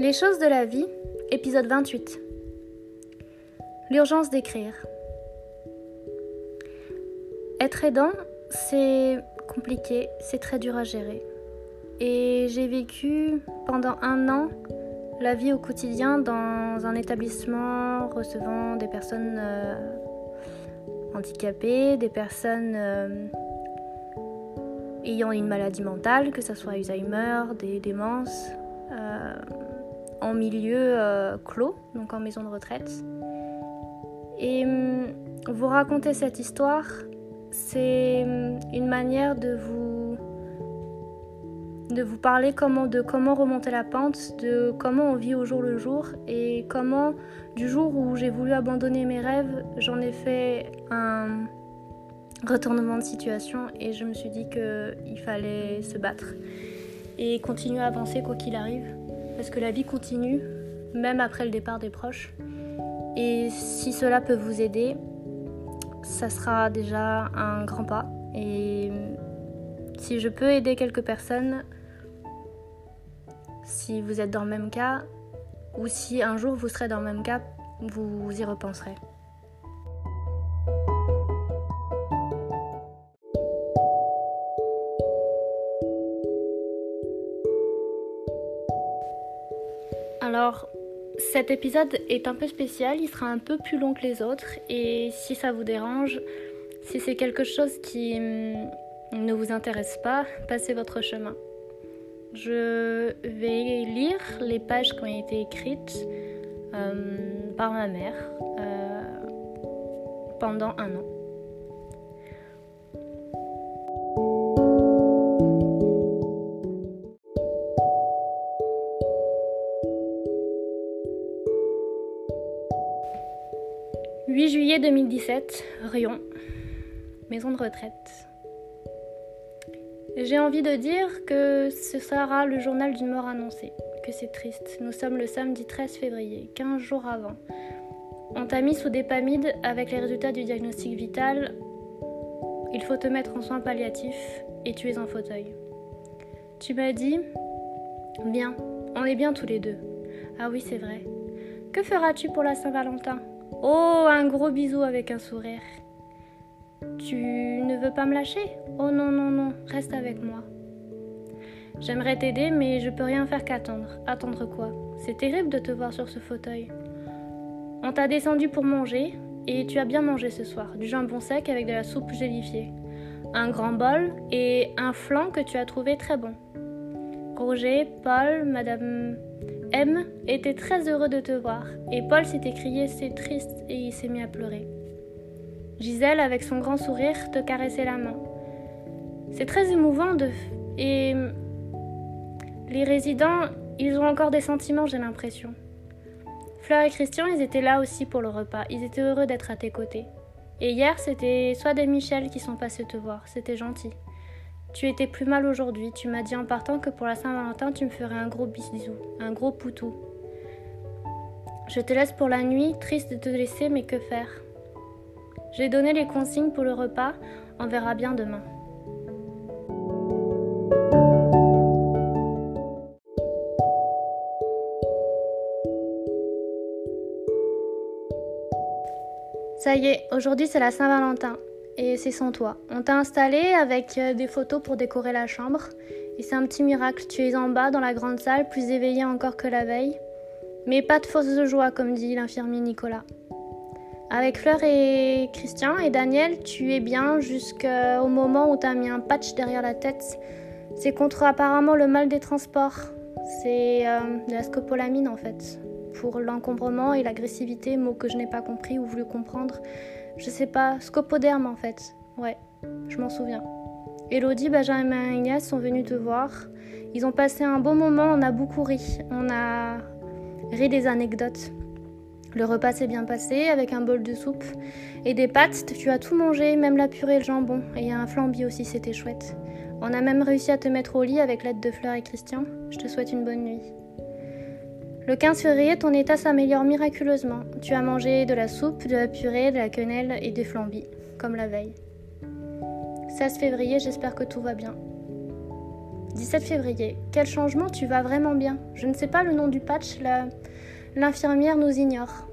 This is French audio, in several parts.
Les choses de la vie, épisode 28. L'urgence d'écrire. Être aidant, c'est compliqué, c'est très dur à gérer. Et j'ai vécu pendant un an la vie au quotidien dans un établissement recevant des personnes euh, handicapées, des personnes euh, ayant une maladie mentale, que ce soit Alzheimer, des démences. En milieu euh, clos, donc en maison de retraite. Et hum, vous raconter cette histoire, c'est hum, une manière de vous de vous parler comment, de comment remonter la pente, de comment on vit au jour le jour et comment du jour où j'ai voulu abandonner mes rêves, j'en ai fait un retournement de situation et je me suis dit qu'il fallait se battre et continuer à avancer quoi qu'il arrive parce que la vie continue, même après le départ des proches. Et si cela peut vous aider, ça sera déjà un grand pas. Et si je peux aider quelques personnes, si vous êtes dans le même cas, ou si un jour vous serez dans le même cas, vous y repenserez. Alors, cet épisode est un peu spécial, il sera un peu plus long que les autres et si ça vous dérange, si c'est quelque chose qui hum, ne vous intéresse pas, passez votre chemin. Je vais lire les pages qui ont été écrites hum, par ma mère euh, pendant un an. 8 juillet 2017, Rion, maison de retraite. J'ai envie de dire que ce sera le journal d'une mort annoncée, que c'est triste. Nous sommes le samedi 13 février, 15 jours avant. On t'a mis sous des pamides avec les résultats du diagnostic vital. Il faut te mettre en soins palliatifs et tu es en fauteuil. Tu m'as dit Bien, on est bien tous les deux. Ah oui, c'est vrai. Que feras-tu pour la Saint-Valentin? Oh, un gros bisou avec un sourire. Tu ne veux pas me lâcher? Oh non, non, non, reste avec moi. J'aimerais t'aider, mais je peux rien faire qu'attendre. Attendre quoi? C'est terrible de te voir sur ce fauteuil. On t'a descendu pour manger, et tu as bien mangé ce soir. Du jambon sec avec de la soupe gélifiée. Un grand bol et un flan que tu as trouvé très bon. Roger, Paul, Madame M était très heureux de te voir, et Paul s'est écrié c'est triste et il s'est mis à pleurer. Gisèle, avec son grand sourire, te caressait la main. C'est très émouvant de... Et les résidents, ils ont encore des sentiments, j'ai l'impression. Fleur et Christian, ils étaient là aussi pour le repas. Ils étaient heureux d'être à tes côtés. Et hier, c'était soit des Michel qui sont passés te voir. C'était gentil. Tu étais plus mal aujourd'hui. Tu m'as dit en partant que pour la Saint-Valentin, tu me ferais un gros bisou, un gros poutou. Je te laisse pour la nuit, triste de te laisser, mais que faire? J'ai donné les consignes pour le repas, on verra bien demain. Ça y est, aujourd'hui c'est la Saint-Valentin et c'est sans toi. On t'a installé avec euh, des photos pour décorer la chambre et c'est un petit miracle. Tu es en bas dans la grande salle, plus éveillé encore que la veille. Mais pas de fausse joie, comme dit l'infirmier Nicolas. Avec Fleur et Christian et Daniel, tu es bien jusqu'au moment où tu as mis un patch derrière la tête. C'est contre apparemment le mal des transports. C'est euh, de la scopolamine en fait. Pour l'encombrement et l'agressivité, mots que je n'ai pas compris ou voulu comprendre je sais pas, scopoderme en fait. Ouais, je m'en souviens. Elodie, Benjamin et Ignace sont venus te voir. Ils ont passé un beau moment, on a beaucoup ri. On a ri des anecdotes. Le repas s'est bien passé avec un bol de soupe et des pâtes. Tu as tout mangé, même la purée et le jambon. Et un flambi aussi, c'était chouette. On a même réussi à te mettre au lit avec l'aide de Fleur et Christian. Je te souhaite une bonne nuit. Le 15 février, ton état s'améliore miraculeusement. Tu as mangé de la soupe, de la purée, de la quenelle et des flambis, comme la veille. 16 février, j'espère que tout va bien. 17 février. Quel changement, tu vas vraiment bien? Je ne sais pas le nom du patch, l'infirmière nous ignore.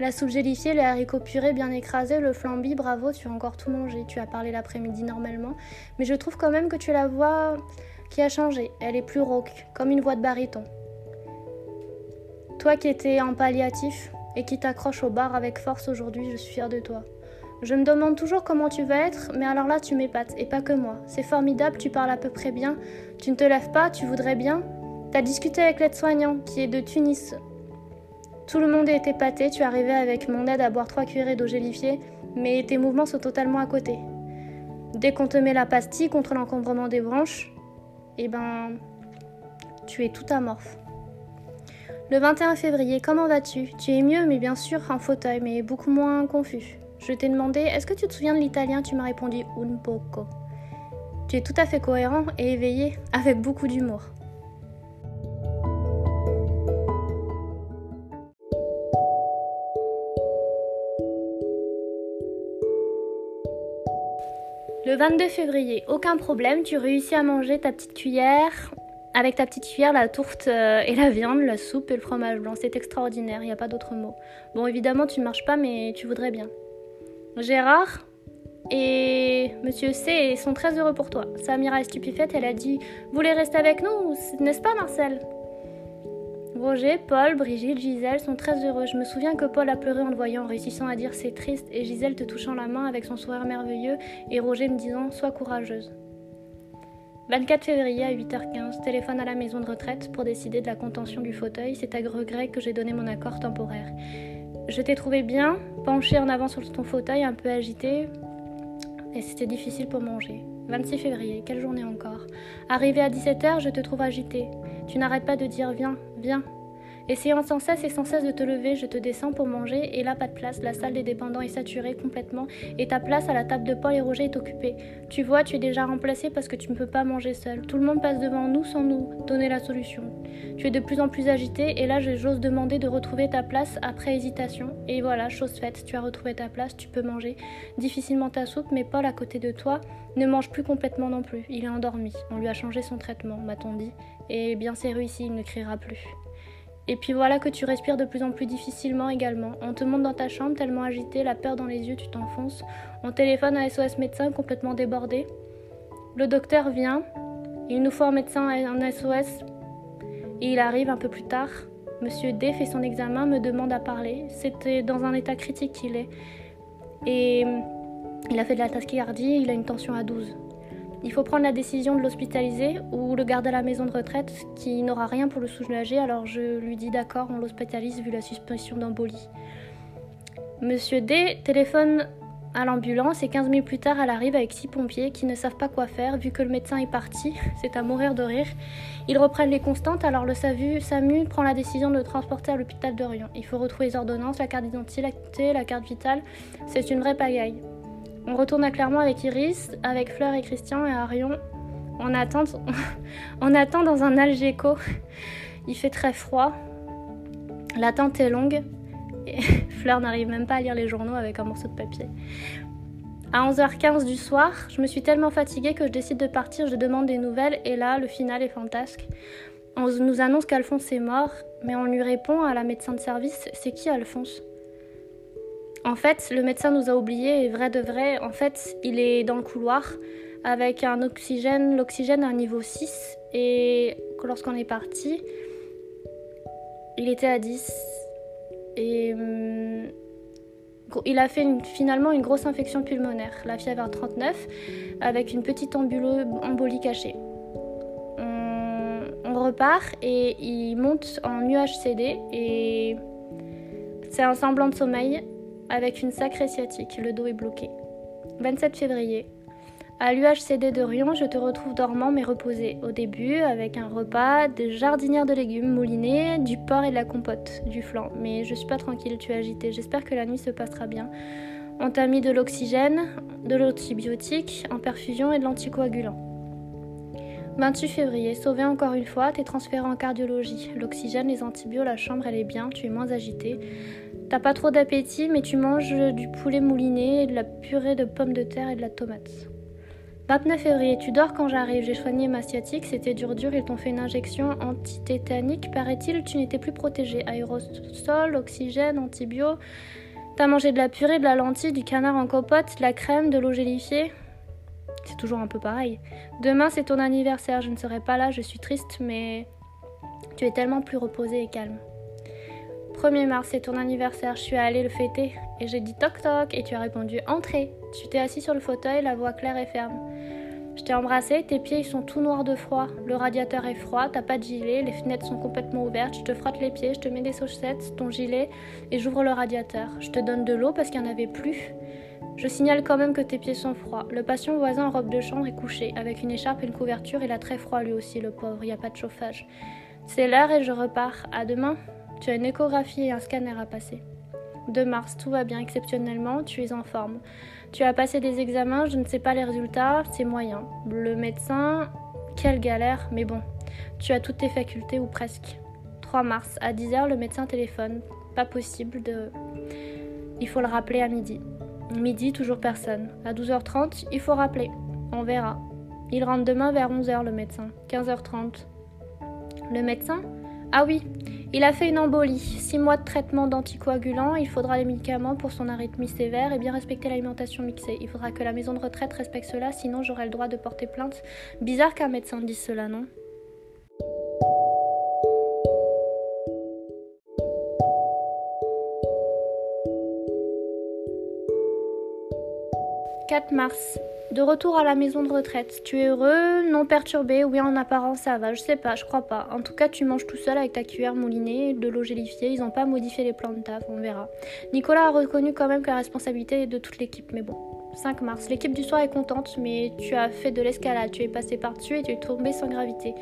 La soupe gélifiée, les haricots purés bien écrasés, le flambi, bravo, tu as encore tout mangé. Tu as parlé l'après-midi normalement, mais je trouve quand même que tu as la voix qui a changé. Elle est plus rauque, comme une voix de baryton. Toi qui étais en palliatif et qui t'accroches au bar avec force aujourd'hui, je suis fière de toi. Je me demande toujours comment tu vas être, mais alors là tu m'épates, et pas que moi. C'est formidable, tu parles à peu près bien. Tu ne te lèves pas, tu voudrais bien T'as discuté avec l'aide-soignant, qui est de Tunis. Tout le monde est épaté, tu arrivais avec mon aide à boire trois cuillerées d'eau gélifiée, mais tes mouvements sont totalement à côté. Dès qu'on te met la pastille contre l'encombrement des branches, eh ben, tu es tout amorphe. Le 21 février, comment vas-tu? Tu es mieux, mais bien sûr en fauteuil, mais beaucoup moins confus. Je t'ai demandé, est-ce que tu te souviens de l'italien? Tu m'as répondu un poco. Tu es tout à fait cohérent et éveillé, avec beaucoup d'humour. Le 22 février, aucun problème, tu réussis à manger ta petite cuillère. Avec ta petite cuillère, la tourte euh, et la viande, la soupe et le fromage blanc. C'est extraordinaire, il n'y a pas d'autre mot. Bon, évidemment, tu ne marches pas, mais tu voudrais bien. Gérard et Monsieur C sont très heureux pour toi. Samira est stupéfaite, elle a dit Vous voulez rester avec nous, n'est-ce pas, Marcel? Roger, Paul, Brigitte, Gisèle sont très heureux. Je me souviens que Paul a pleuré en te voyant, réussissant à dire c'est triste, et Gisèle te touchant la main avec son sourire merveilleux, et Roger me disant sois courageuse. 24 février à 8h15, téléphone à la maison de retraite pour décider de la contention du fauteuil. C'est à regret que j'ai donné mon accord temporaire. Je t'ai trouvé bien, penché en avant sur ton fauteuil, un peu agité, et c'était difficile pour manger. 26 février, quelle journée encore? Arrivé à 17h, je te trouve agité. Tu n'arrêtes pas de dire viens, viens. Essayant sans cesse et sans cesse de te lever, je te descends pour manger et là pas de place. La salle des dépendants est saturée complètement et ta place à la table de Paul et Roger est occupée. Tu vois, tu es déjà remplacé parce que tu ne peux pas manger seul. Tout le monde passe devant nous sans nous donner la solution. Tu es de plus en plus agité et là j'ose demander de retrouver ta place après hésitation. Et voilà, chose faite, tu as retrouvé ta place, tu peux manger difficilement ta soupe, mais Paul à côté de toi ne mange plus complètement non plus. Il est endormi. On lui a changé son traitement, m'a-t-on dit. Et bien c'est réussi, il ne criera plus. Et puis voilà que tu respires de plus en plus difficilement également. On te monte dans ta chambre tellement agité, la peur dans les yeux, tu t'enfonces. On téléphone à SOS médecin complètement débordé. Le docteur vient. Il nous faut un médecin en SOS. Et il arrive un peu plus tard. Monsieur D fait son examen, me demande à parler. C'était dans un état critique qu'il est. Et il a fait de la tachycardie, il a une tension à 12. Il faut prendre la décision de l'hospitaliser ou le garder à la maison de retraite qui n'aura rien pour le soulager, alors je lui dis d'accord, on l'hospitalise vu la suspension d'embolie. Monsieur D téléphone à l'ambulance et 15 minutes plus tard, elle arrive avec six pompiers qui ne savent pas quoi faire vu que le médecin est parti. C'est à mourir de rire. Ils reprennent les constantes, alors le SAMU prend la décision de le transporter à l'hôpital de Il faut retrouver les ordonnances, la carte d'identité, la carte vitale. C'est une vraie pagaille. On retourne à Clermont avec Iris, avec Fleur et Christian et Arion. On attend, dans un Algeco. Il fait très froid. L'attente est longue. Fleur n'arrive même pas à lire les journaux avec un morceau de papier. À 11h15 du soir, je me suis tellement fatiguée que je décide de partir, je demande des nouvelles et là, le final est fantasque. On nous annonce qu'Alphonse est mort, mais on lui répond à la médecin de service, c'est qui Alphonse? En fait, le médecin nous a oubliés et vrai de vrai, en fait, il est dans le couloir avec un oxygène, l'oxygène à un niveau 6 et lorsqu'on est parti, il était à 10 et hum, il a fait finalement une grosse infection pulmonaire, la fièvre à 39 avec une petite embolie cachée. On repart et il monte en UHCD et c'est un semblant de sommeil avec une sacrée sciatique, le dos est bloqué. 27 février. À l'UHCD de Rion, je te retrouve dormant mais reposé. Au début, avec un repas, des jardinières de légumes moulinés, du porc et de la compote, du flan. Mais je suis pas tranquille, tu es agité. J'espère que la nuit se passera bien. On t'a mis de l'oxygène, de l'antibiotique, en perfusion et de l'anticoagulant. 28 février, sauvé encore une fois, t'es transféré en cardiologie. L'oxygène, les antibiotiques, la chambre, elle est bien, tu es moins agité. T'as pas trop d'appétit, mais tu manges du poulet mouliné, de la purée de pommes de terre et de la tomate. 29 février, tu dors quand j'arrive. J'ai soigné ma sciatique, c'était dur dur. Ils t'ont fait une injection antitétanique. Paraît-il, tu n'étais plus protégé. Aérosol, oxygène, antibio. T'as mangé de la purée, de la lentille, du canard en copote, de la crème, de l'eau gélifiée. C'est toujours un peu pareil. Demain, c'est ton anniversaire. Je ne serai pas là, je suis triste, mais tu es tellement plus reposé et calme. 1er mars, c'est ton anniversaire, je suis allée le fêter et j'ai dit toc toc et tu as répondu entrez. Tu t'es assis sur le fauteuil, la voix claire et ferme. Je t'ai embrassé, tes pieds ils sont tout noirs de froid, le radiateur est froid, t'as pas de gilet, les fenêtres sont complètement ouvertes, je te frotte les pieds, je te mets des chaussettes, ton gilet et j'ouvre le radiateur. Je te donne de l'eau parce qu'il n'y en avait plus. Je signale quand même que tes pieds sont froids. Le patient voisin en robe de chambre est couché, avec une écharpe et une couverture, il a très froid lui aussi, le pauvre, il n'y a pas de chauffage. C'est l'heure et je repars. À demain. Tu as une échographie et un scanner à passer. 2 mars, tout va bien exceptionnellement, tu es en forme. Tu as passé des examens, je ne sais pas les résultats, c'est moyen. Le médecin, quelle galère, mais bon, tu as toutes tes facultés ou presque. 3 mars, à 10h, le médecin téléphone. Pas possible de. Il faut le rappeler à midi. Midi, toujours personne. À 12h30, il faut rappeler. On verra. Il rentre demain vers 11h, le médecin. 15h30. Le médecin? Ah oui, il a fait une embolie, 6 mois de traitement d'anticoagulants, il faudra les médicaments pour son arythmie sévère et bien respecter l'alimentation mixée. Il faudra que la maison de retraite respecte cela, sinon j'aurai le droit de porter plainte. Bizarre qu'un médecin dise cela, non? 4 mars. De retour à la maison de retraite. Tu es heureux, non perturbé Oui, en apparence, ça va. Je sais pas, je crois pas. En tout cas, tu manges tout seul avec ta cuillère moulinée, de l'eau gélifiée. Ils ont pas modifié les plans de taf, on verra. Nicolas a reconnu quand même que la responsabilité est de toute l'équipe, mais bon. 5 mars. L'équipe du soir est contente, mais tu as fait de l'escalade. Tu es passé par-dessus et tu es tombé sans gravité.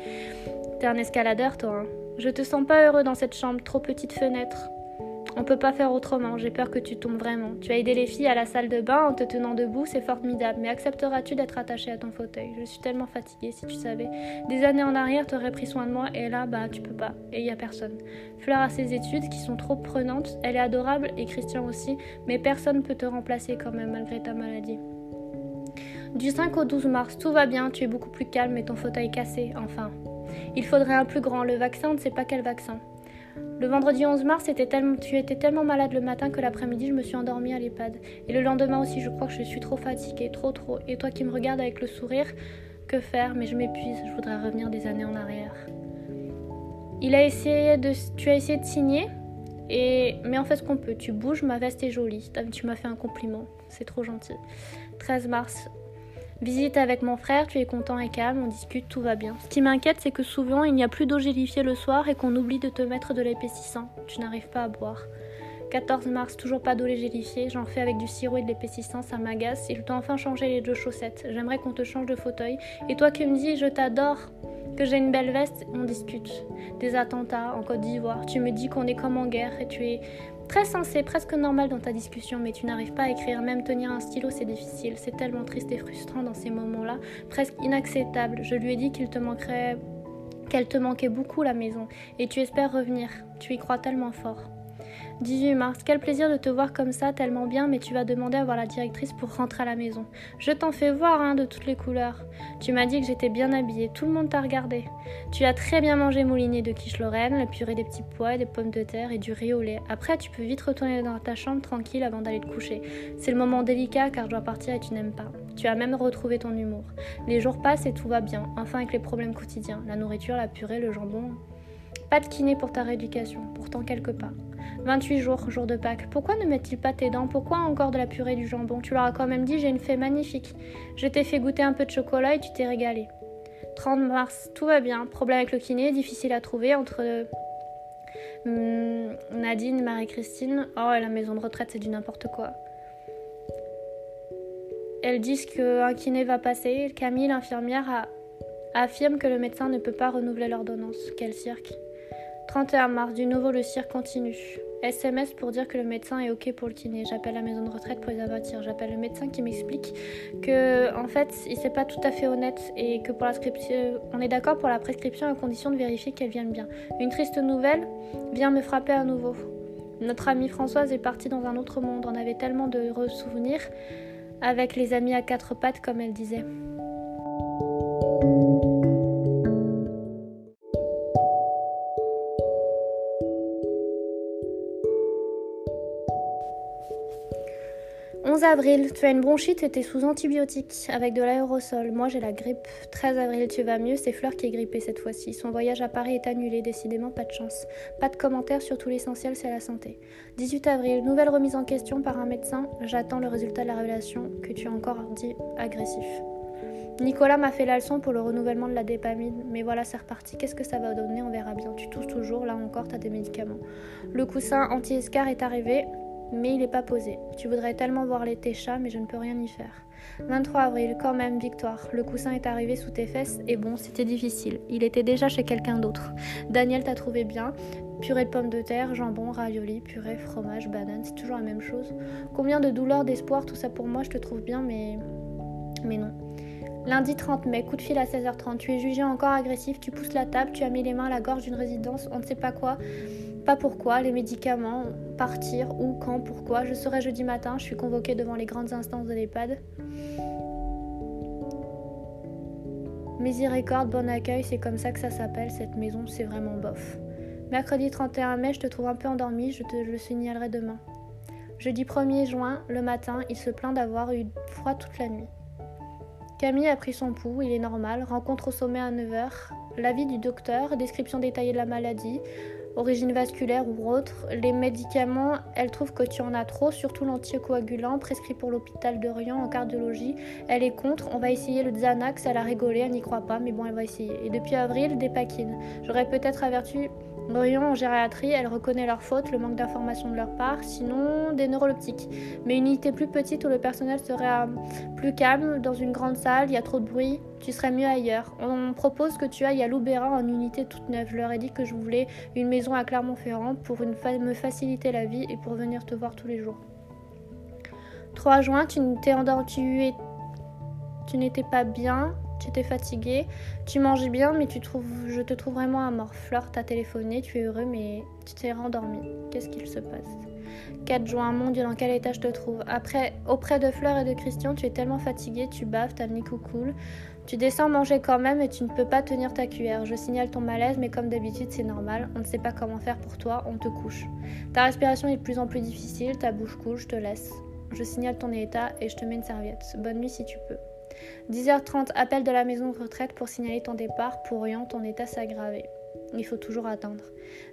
T'es un escaladeur, toi. Hein. Je te sens pas heureux dans cette chambre, trop petite fenêtre. On peut pas faire autrement, j'ai peur que tu tombes vraiment. Tu as aidé les filles à la salle de bain en te tenant debout, c'est formidable, mais accepteras-tu d'être attaché à ton fauteuil? Je suis tellement fatiguée, si tu savais. Des années en arrière, t'aurais pris soin de moi, et là, bah, tu peux pas, et y a personne. Fleur a ses études qui sont trop prenantes, elle est adorable, et Christian aussi, mais personne peut te remplacer quand même, malgré ta maladie. Du 5 au 12 mars, tout va bien, tu es beaucoup plus calme et ton fauteuil cassé, enfin. Il faudrait un plus grand, le vaccin, on ne sait pas quel vaccin. Le vendredi 11 mars, tu étais tellement malade le matin que l'après-midi, je me suis endormie à l'EHPAD. Et le lendemain aussi, je crois que je suis trop fatiguée, trop trop. Et toi qui me regardes avec le sourire, que faire? Mais je m'épuise, je voudrais revenir des années en arrière. Il a essayé de, tu as essayé de signer, et, mais en fait, ce qu'on peut, tu bouges, ma veste est jolie. Tu m'as fait un compliment, c'est trop gentil. 13 mars, Visite avec mon frère, tu es content et calme, on discute, tout va bien. Ce qui m'inquiète, c'est que souvent il n'y a plus d'eau gélifiée le soir et qu'on oublie de te mettre de l'épaississant. Tu n'arrives pas à boire. 14 mars, toujours pas d'eau gélifiée, j'en fais avec du sirop et de l'épaississant, ça m'agace. Il t'a enfin changé les deux chaussettes. J'aimerais qu'on te change de fauteuil. Et toi qui me dis je t'adore, que j'ai une belle veste, on discute. Des attentats en Côte d'Ivoire. Tu me dis qu'on est comme en guerre et tu es Très sensé, presque normal dans ta discussion, mais tu n'arrives pas à écrire, même tenir un stylo, c'est difficile. C'est tellement triste et frustrant dans ces moments-là, presque inacceptable. Je lui ai dit qu'il te manquerait qu'elle te manquait beaucoup la maison, et tu espères revenir. Tu y crois tellement fort. 18 mars, quel plaisir de te voir comme ça, tellement bien, mais tu vas demander à voir la directrice pour rentrer à la maison. Je t'en fais voir, hein, de toutes les couleurs. Tu m'as dit que j'étais bien habillée, tout le monde t'a regardé. Tu as très bien mangé mouliné de quiche Lorraine, la purée des petits pois, des pommes de terre et du riz au lait. Après, tu peux vite retourner dans ta chambre tranquille avant d'aller te coucher. C'est le moment délicat car je dois partir et tu n'aimes pas. Tu as même retrouvé ton humour. Les jours passent et tout va bien, enfin avec les problèmes quotidiens, la nourriture, la purée, le jambon. Pas de kiné pour ta rééducation, pourtant quelque part. 28 jours, jour de Pâques. Pourquoi ne met-il pas tes dents? Pourquoi encore de la purée du jambon? Tu leur as quand même dit j'ai une fée magnifique. Je t'ai fait goûter un peu de chocolat et tu t'es régalé. 30 mars, tout va bien. Problème avec le kiné, difficile à trouver entre hum, Nadine, Marie-Christine. Oh, la maison de retraite, c'est du n'importe quoi. Elles disent qu'un kiné va passer. Camille, l'infirmière, affirme que le médecin ne peut pas renouveler l'ordonnance. Quel cirque 31 mars, du nouveau, le cirque continue. SMS pour dire que le médecin est OK pour le kiné. J'appelle la maison de retraite pour les avertir. J'appelle le médecin qui m'explique que, en fait, il n'est pas tout à fait honnête et que pour l'inscription, on est d'accord pour la prescription à condition de vérifier qu'elle vienne bien. Une triste nouvelle vient me frapper à nouveau. Notre amie Françoise est partie dans un autre monde. On avait tellement de souvenirs avec les amis à quatre pattes, comme elle disait. 11 avril, tu as une bronchite et tu es sous antibiotiques avec de l'aérosol. Moi j'ai la grippe. 13 avril, tu vas mieux, c'est Fleur qui est grippée cette fois-ci. Son voyage à Paris est annulé, décidément pas de chance. Pas de commentaires sur tout l'essentiel, c'est la santé. 18 avril, nouvelle remise en question par un médecin. J'attends le résultat de la révélation que tu as encore dit agressif. Nicolas m'a fait la leçon pour le renouvellement de la dépamine, mais voilà, c'est reparti. Qu'est-ce que ça va donner? On verra bien. Tu tousses toujours, là encore, tu as des médicaments. Le coussin anti-escar est arrivé, mais il n'est pas posé. Tu voudrais tellement voir les tes chats, mais je ne peux rien y faire. 23 avril, quand même, victoire. Le coussin est arrivé sous tes fesses, et bon, c'était difficile. Il était déjà chez quelqu'un d'autre. Daniel t'a trouvé bien. Purée de pommes de terre, jambon, ravioli, purée, fromage, banane, c'est toujours la même chose. Combien de douleurs, d'espoir, tout ça pour moi, je te trouve bien, mais. Mais non. Lundi 30 mai, coup de fil à 16h30. Tu es jugé encore agressif, tu pousses la table, tu as mis les mains à la gorge d'une résidence, on ne sait pas quoi, pas pourquoi, les médicaments, partir, où, quand, pourquoi. Je serai jeudi matin, je suis convoquée devant les grandes instances de l'EHPAD. Miséricorde, bon accueil, c'est comme ça que ça s'appelle, cette maison, c'est vraiment bof. Mercredi 31 mai, je te trouve un peu endormi, je te le signalerai demain. Jeudi 1er juin, le matin, il se plaint d'avoir eu froid toute la nuit. Camille a pris son pouls, il est normal, rencontre au sommet à 9h, l'avis du docteur, description détaillée de la maladie, origine vasculaire ou autre, les médicaments, elle trouve que tu en as trop, surtout l'anticoagulant prescrit pour l'hôpital de Rion en cardiologie. Elle est contre, on va essayer le Xanax, elle a rigolé, elle n'y croit pas, mais bon, elle va essayer. Et depuis avril, des paquines. J'aurais peut-être averti Brillant en gériatrie, elle reconnaît leur faute, le manque d'information de leur part, sinon des neuroleptiques. Mais une unité plus petite où le personnel serait euh, plus calme, dans une grande salle, il y a trop de bruit, tu serais mieux ailleurs. On propose que tu ailles à Loubera en unité toute neuve. Je leur ai dit que je voulais une maison à Clermont-Ferrand pour me faciliter la vie et pour venir te voir tous les jours. 3 juin, tu n'étais pas bien, tu étais fatigué, tu manges bien, mais tu trouves, je te trouve vraiment mort. Fleur t'a téléphoné, tu es heureux, mais tu t'es rendormi. Qu'est-ce qu'il se passe? 4 juin, mon Dieu, dans quel état je te trouve? Après, auprès de Fleur et de Christian, tu es tellement fatigué, tu baves, t'as le nez cool. Tu descends manger quand même et tu ne peux pas tenir ta cuillère. Je signale ton malaise, mais comme d'habitude, c'est normal. On ne sait pas comment faire pour toi, on te couche. Ta respiration est de plus en plus difficile, ta bouche coule, je te laisse. Je signale ton état et je te mets une serviette. Bonne nuit si tu peux. 10h30, appel de la maison de retraite pour signaler ton départ. Pour rien, ton état s'est aggravé. Il faut toujours attendre.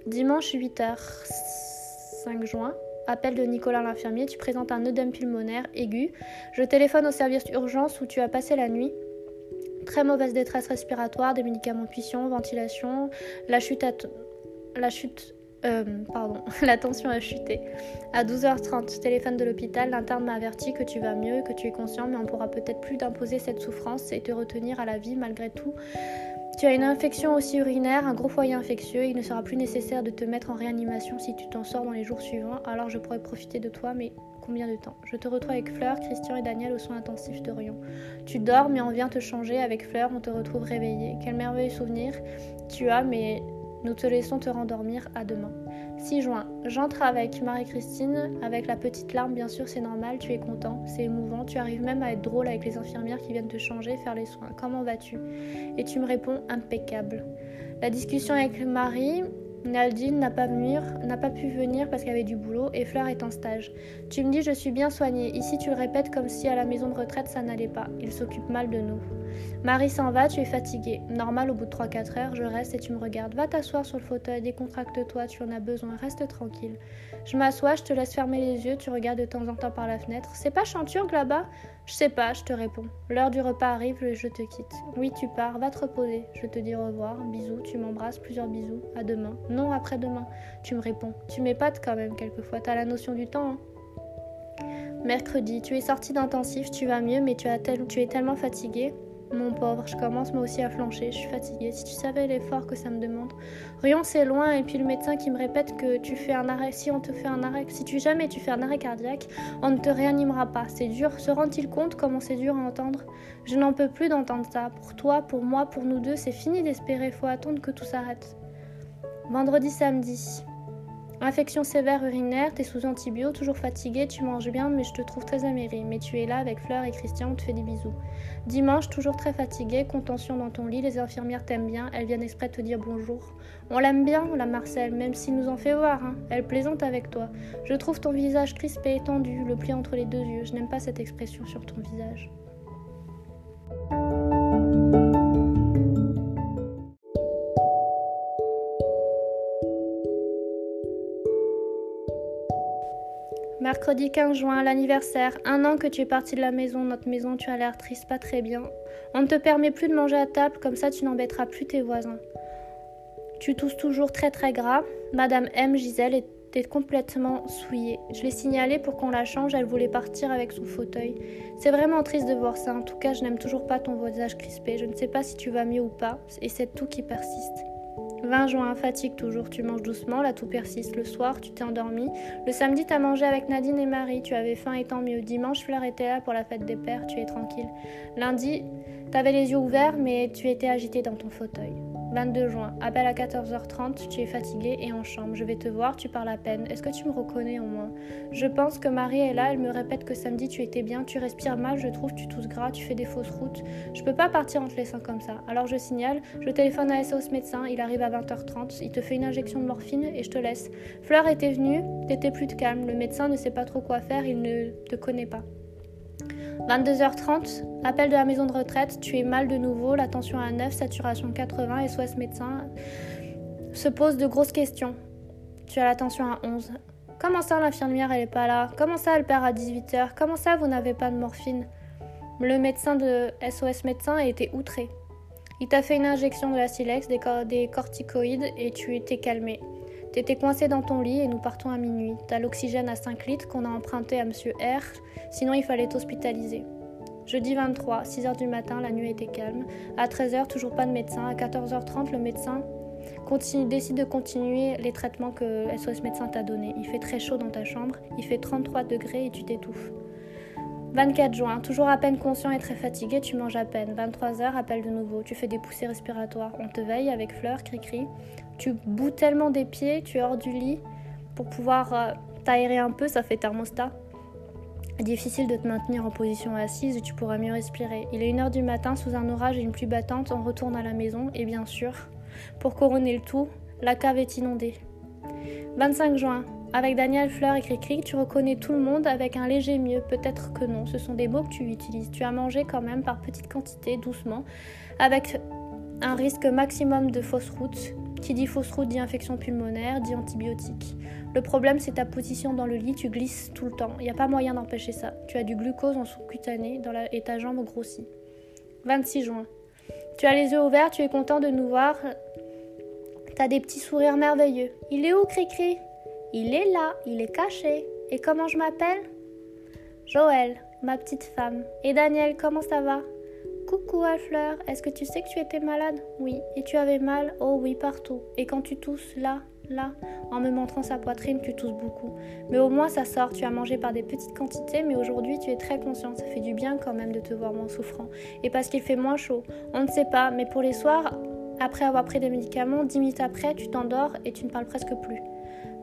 Dimanche 8h, 5 juin, appel de Nicolas l'infirmier. Tu présentes un œdème pulmonaire aigu. Je téléphone au service d'urgence où tu as passé la nuit. Très mauvaise détresse respiratoire, des médicaments de puissance, ventilation, la chute, la chute euh, pardon, la tension a chuté. À 12h30, téléphone de l'hôpital, l'interne m'a averti que tu vas mieux, que tu es conscient, mais on pourra peut-être plus t'imposer cette souffrance et te retenir à la vie malgré tout. Tu as une infection aussi urinaire, un gros foyer infectieux, il ne sera plus nécessaire de te mettre en réanimation si tu t'en sors dans les jours suivants, alors je pourrais profiter de toi, mais combien de temps? Je te retrouve avec Fleur, Christian et Daniel aux soins intensifs de Rion. Tu dors, mais on vient te changer, avec Fleur, on te retrouve réveillé. Quel merveilleux souvenir tu as, mais nous te laissons te rendormir à demain. 6 juin. J'entre avec Marie-Christine, avec la petite larme, bien sûr, c'est normal, tu es content, c'est émouvant, tu arrives même à être drôle avec les infirmières qui viennent te changer, faire les soins. Comment vas-tu? Et tu me réponds impeccable. La discussion avec Marie, Naldine n'a pas, pas pu venir parce qu'elle avait du boulot et Fleur est en stage. Tu me dis je suis bien soignée. Ici tu le répètes comme si à la maison de retraite ça n'allait pas. Il s'occupe mal de nous. Marie s'en va, tu es fatiguée. Normal, au bout de 3-4 heures, je reste et tu me regardes. Va t'asseoir sur le fauteuil, décontracte-toi, tu en as besoin, reste tranquille. Je m'assois, je te laisse fermer les yeux, tu regardes de temps en temps par la fenêtre. C'est pas Chanturgue là-bas? Je sais pas, je te réponds. L'heure du repas arrive je te quitte. Oui, tu pars, va te reposer. Je te dis au revoir, bisous, tu m'embrasses, plusieurs bisous. À demain. Non, après-demain. Tu me réponds. Tu m'épates quand même quelquefois, t'as la notion du temps, hein Mercredi, tu es sorti d'intensif, tu vas mieux, mais tu, tu es tellement fatigué. Mon pauvre, je commence moi aussi à flancher, je suis fatiguée. Si tu savais l'effort que ça me demande. Rion, c'est loin, et puis le médecin qui me répète que tu fais un arrêt. Si on te fait un arrêt, si tu jamais tu fais un arrêt cardiaque, on ne te réanimera pas. C'est dur. Se rend-il compte comment c'est dur à entendre? Je n'en peux plus d'entendre ça. Pour toi, pour moi, pour nous deux, c'est fini d'espérer. Faut attendre que tout s'arrête. Vendredi, samedi. Infection sévère urinaire, t'es sous antibio, toujours fatigué, tu manges bien, mais je te trouve très améri. Mais tu es là avec Fleur et Christian, on te fait des bisous. Dimanche, toujours très fatigué, contention dans ton lit, les infirmières t'aiment bien, elles viennent exprès te dire bonjour. On l'aime bien, la Marcel, même s'il nous en fait voir, hein. Elle plaisante avec toi. Je trouve ton visage crispé, tendu, le pli entre les deux yeux. Je n'aime pas cette expression sur ton visage. Mercredi 15 juin, l'anniversaire. Un an que tu es parti de la maison, notre maison, tu as l'air triste, pas très bien. On ne te permet plus de manger à table, comme ça tu n'embêteras plus tes voisins. Tu tousses toujours très très gras. Madame M. Gisèle était complètement souillée. Je l'ai signalé pour qu'on la change, elle voulait partir avec son fauteuil. C'est vraiment triste de voir ça. En tout cas, je n'aime toujours pas ton visage crispé. Je ne sais pas si tu vas mieux ou pas, et c'est tout qui persiste. 20 juin, fatigue toujours, tu manges doucement, la toux persiste. Le soir, tu t'es endormi. Le samedi, t'as mangé avec Nadine et Marie, tu avais faim et tant mieux. Dimanche, Fleur était là pour la fête des pères, tu es tranquille. Lundi, t'avais les yeux ouverts, mais tu étais agité dans ton fauteuil. 22 juin, appel à 14h30, tu es fatigué et en chambre. Je vais te voir, tu parles à peine. Est-ce que tu me reconnais au moins Je pense que Marie est là, elle me répète que samedi tu étais bien, tu respires mal, je trouve, tu tousses gras, tu fais des fausses routes. Je peux pas partir en te laissant comme ça. Alors je signale, je téléphone à SOS médecin, il arrive à 20h30, il te fait une injection de morphine et je te laisse. Fleur était venue, t'étais plus de calme, le médecin ne sait pas trop quoi faire, il ne te connaît pas. 22h30, appel de la maison de retraite, tu es mal de nouveau, la tension à 9, saturation 80, SOS médecin se pose de grosses questions. Tu as la tension à 11. Comment ça l'infirmière elle est pas là? Comment ça elle perd à 18h Comment ça vous n'avez pas de morphine? Le médecin de SOS médecin a été outré. Il t'a fait une injection de la silex, des, des corticoïdes et tu étais calmé. T'étais coincé dans ton lit et nous partons à minuit. T'as l'oxygène à 5 litres qu'on a emprunté à monsieur R, sinon il fallait t'hospitaliser. Jeudi 23, 6h du matin, la nuit était calme. À 13h, toujours pas de médecin. À 14h30, le médecin décide de continuer les traitements que SOS médecin t'a donnés. Il fait très chaud dans ta chambre, il fait 33 degrés et tu t'étouffes. 24 juin, toujours à peine conscient et très fatigué, tu manges à peine. 23h, appel de nouveau, tu fais des poussées respiratoires. On te veille avec fleurs, cri-cri. Tu bouts tellement des pieds, tu es hors du lit pour pouvoir euh, t'aérer un peu, ça fait thermostat. Difficile de te maintenir en position assise, tu pourras mieux respirer. Il est 1h du matin, sous un orage et une pluie battante, on retourne à la maison et bien sûr, pour couronner le tout, la cave est inondée. 25 juin, avec Daniel Fleur et Cricri, tu reconnais tout le monde avec un léger mieux, peut-être que non. Ce sont des mots que tu utilises. Tu as mangé quand même par petites quantités, doucement, avec un risque maximum de fausse route qui dit fausse route dit infection pulmonaire, dit antibiotique. Le problème, c'est ta position dans le lit, tu glisses tout le temps. Il n'y a pas moyen d'empêcher ça. Tu as du glucose en sous-cutané dans la... et ta jambe grossit. 26 juin. Tu as les yeux ouverts, tu es content de nous voir. T'as des petits sourires merveilleux. Il est où, Cricri? Il est là, il est caché. Et comment je m'appelle? Joël, ma petite femme. Et Daniel, comment ça va? Coucou Alfleur, est-ce que tu sais que tu étais malade? Oui. Et tu avais mal? Oh oui, partout. Et quand tu tousses là, là, en me montrant sa poitrine, tu tousses beaucoup. Mais au moins ça sort, tu as mangé par des petites quantités, mais aujourd'hui tu es très conscient. Ça fait du bien quand même de te voir moins souffrant. Et parce qu'il fait moins chaud. On ne sait pas, mais pour les soirs, après avoir pris des médicaments, 10 minutes après, tu t'endors et tu ne parles presque plus.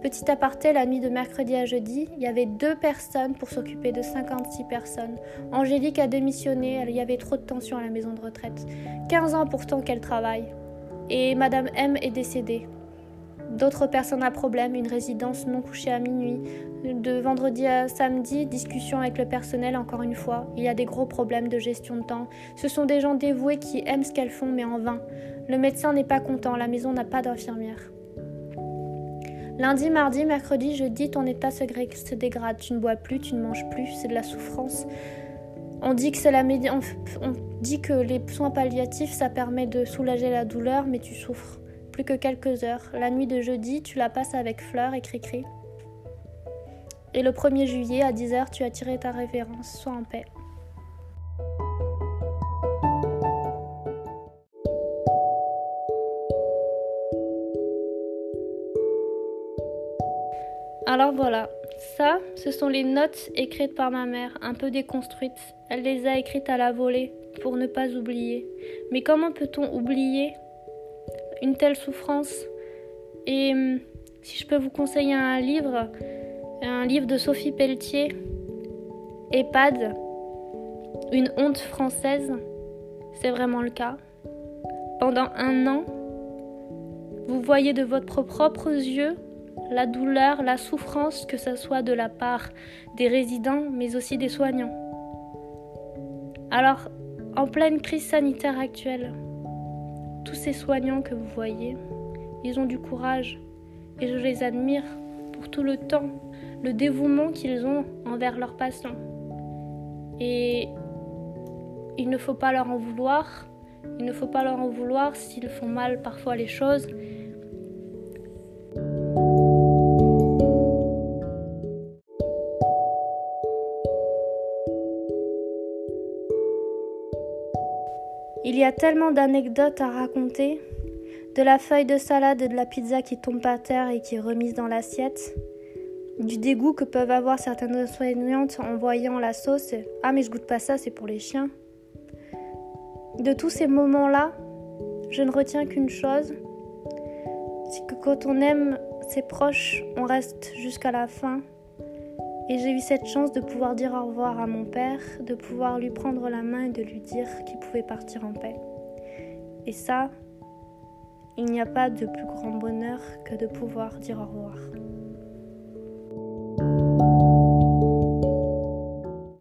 Petit aparté, la nuit de mercredi à jeudi, il y avait deux personnes pour s'occuper de 56 personnes. Angélique a démissionné, il y avait trop de tension à la maison de retraite. 15 ans pourtant qu'elle travaille. Et Madame M est décédée. D'autres personnes à problème, une résidence non couchée à minuit. De vendredi à samedi, discussion avec le personnel encore une fois. Il y a des gros problèmes de gestion de temps. Ce sont des gens dévoués qui aiment ce qu'elles font mais en vain. Le médecin n'est pas content, la maison n'a pas d'infirmière. Lundi, mardi, mercredi, jeudi, ton état se, dégrade. Tu ne bois plus, tu ne manges plus, c'est de la souffrance. On dit, que on, dit que les soins palliatifs, ça permet de soulager la douleur, mais tu souffres. Plus que quelques heures. La nuit de jeudi, tu la passes avec fleurs et cri-cri. Et le 1er juillet, à 10h, tu as tiré ta révérence. Sois en paix. Alors voilà, ça, ce sont les notes écrites par ma mère, un peu déconstruites. Elle les a écrites à la volée pour ne pas oublier. Mais comment peut-on oublier une telle souffrance? Et hum, Si je peux vous conseiller un livre, un livre de Sophie Pelletier, EHPAD, une honte française, c'est vraiment le cas. Pendant un an, vous voyez de votre propres yeux la douleur, la souffrance, que ce soit de la part des résidents, mais aussi des soignants. Alors, en pleine crise sanitaire actuelle, tous ces soignants que vous voyez, ils ont du courage et je les admire pour tout le temps, le dévouement qu'ils ont envers leurs patients. Et il ne faut pas leur en vouloir, il ne faut pas leur en vouloir s'ils font mal parfois les choses, y a tellement d'anecdotes à raconter, de la feuille de salade et de la pizza qui tombe par terre et qui est remise dans l'assiette, du dégoût que peuvent avoir certaines soignantes en voyant la sauce. Ah mais je goûte pas ça, c'est pour les chiens. De tous ces moments-là, je ne retiens qu'une chose, c'est que quand on aime ses proches, on reste jusqu'à la fin et j'ai eu cette chance de pouvoir dire au revoir à mon père, de pouvoir lui prendre la main et de lui dire qu'il pouvait partir en paix. Et ça, il n'y a pas de plus grand bonheur que de pouvoir dire au revoir.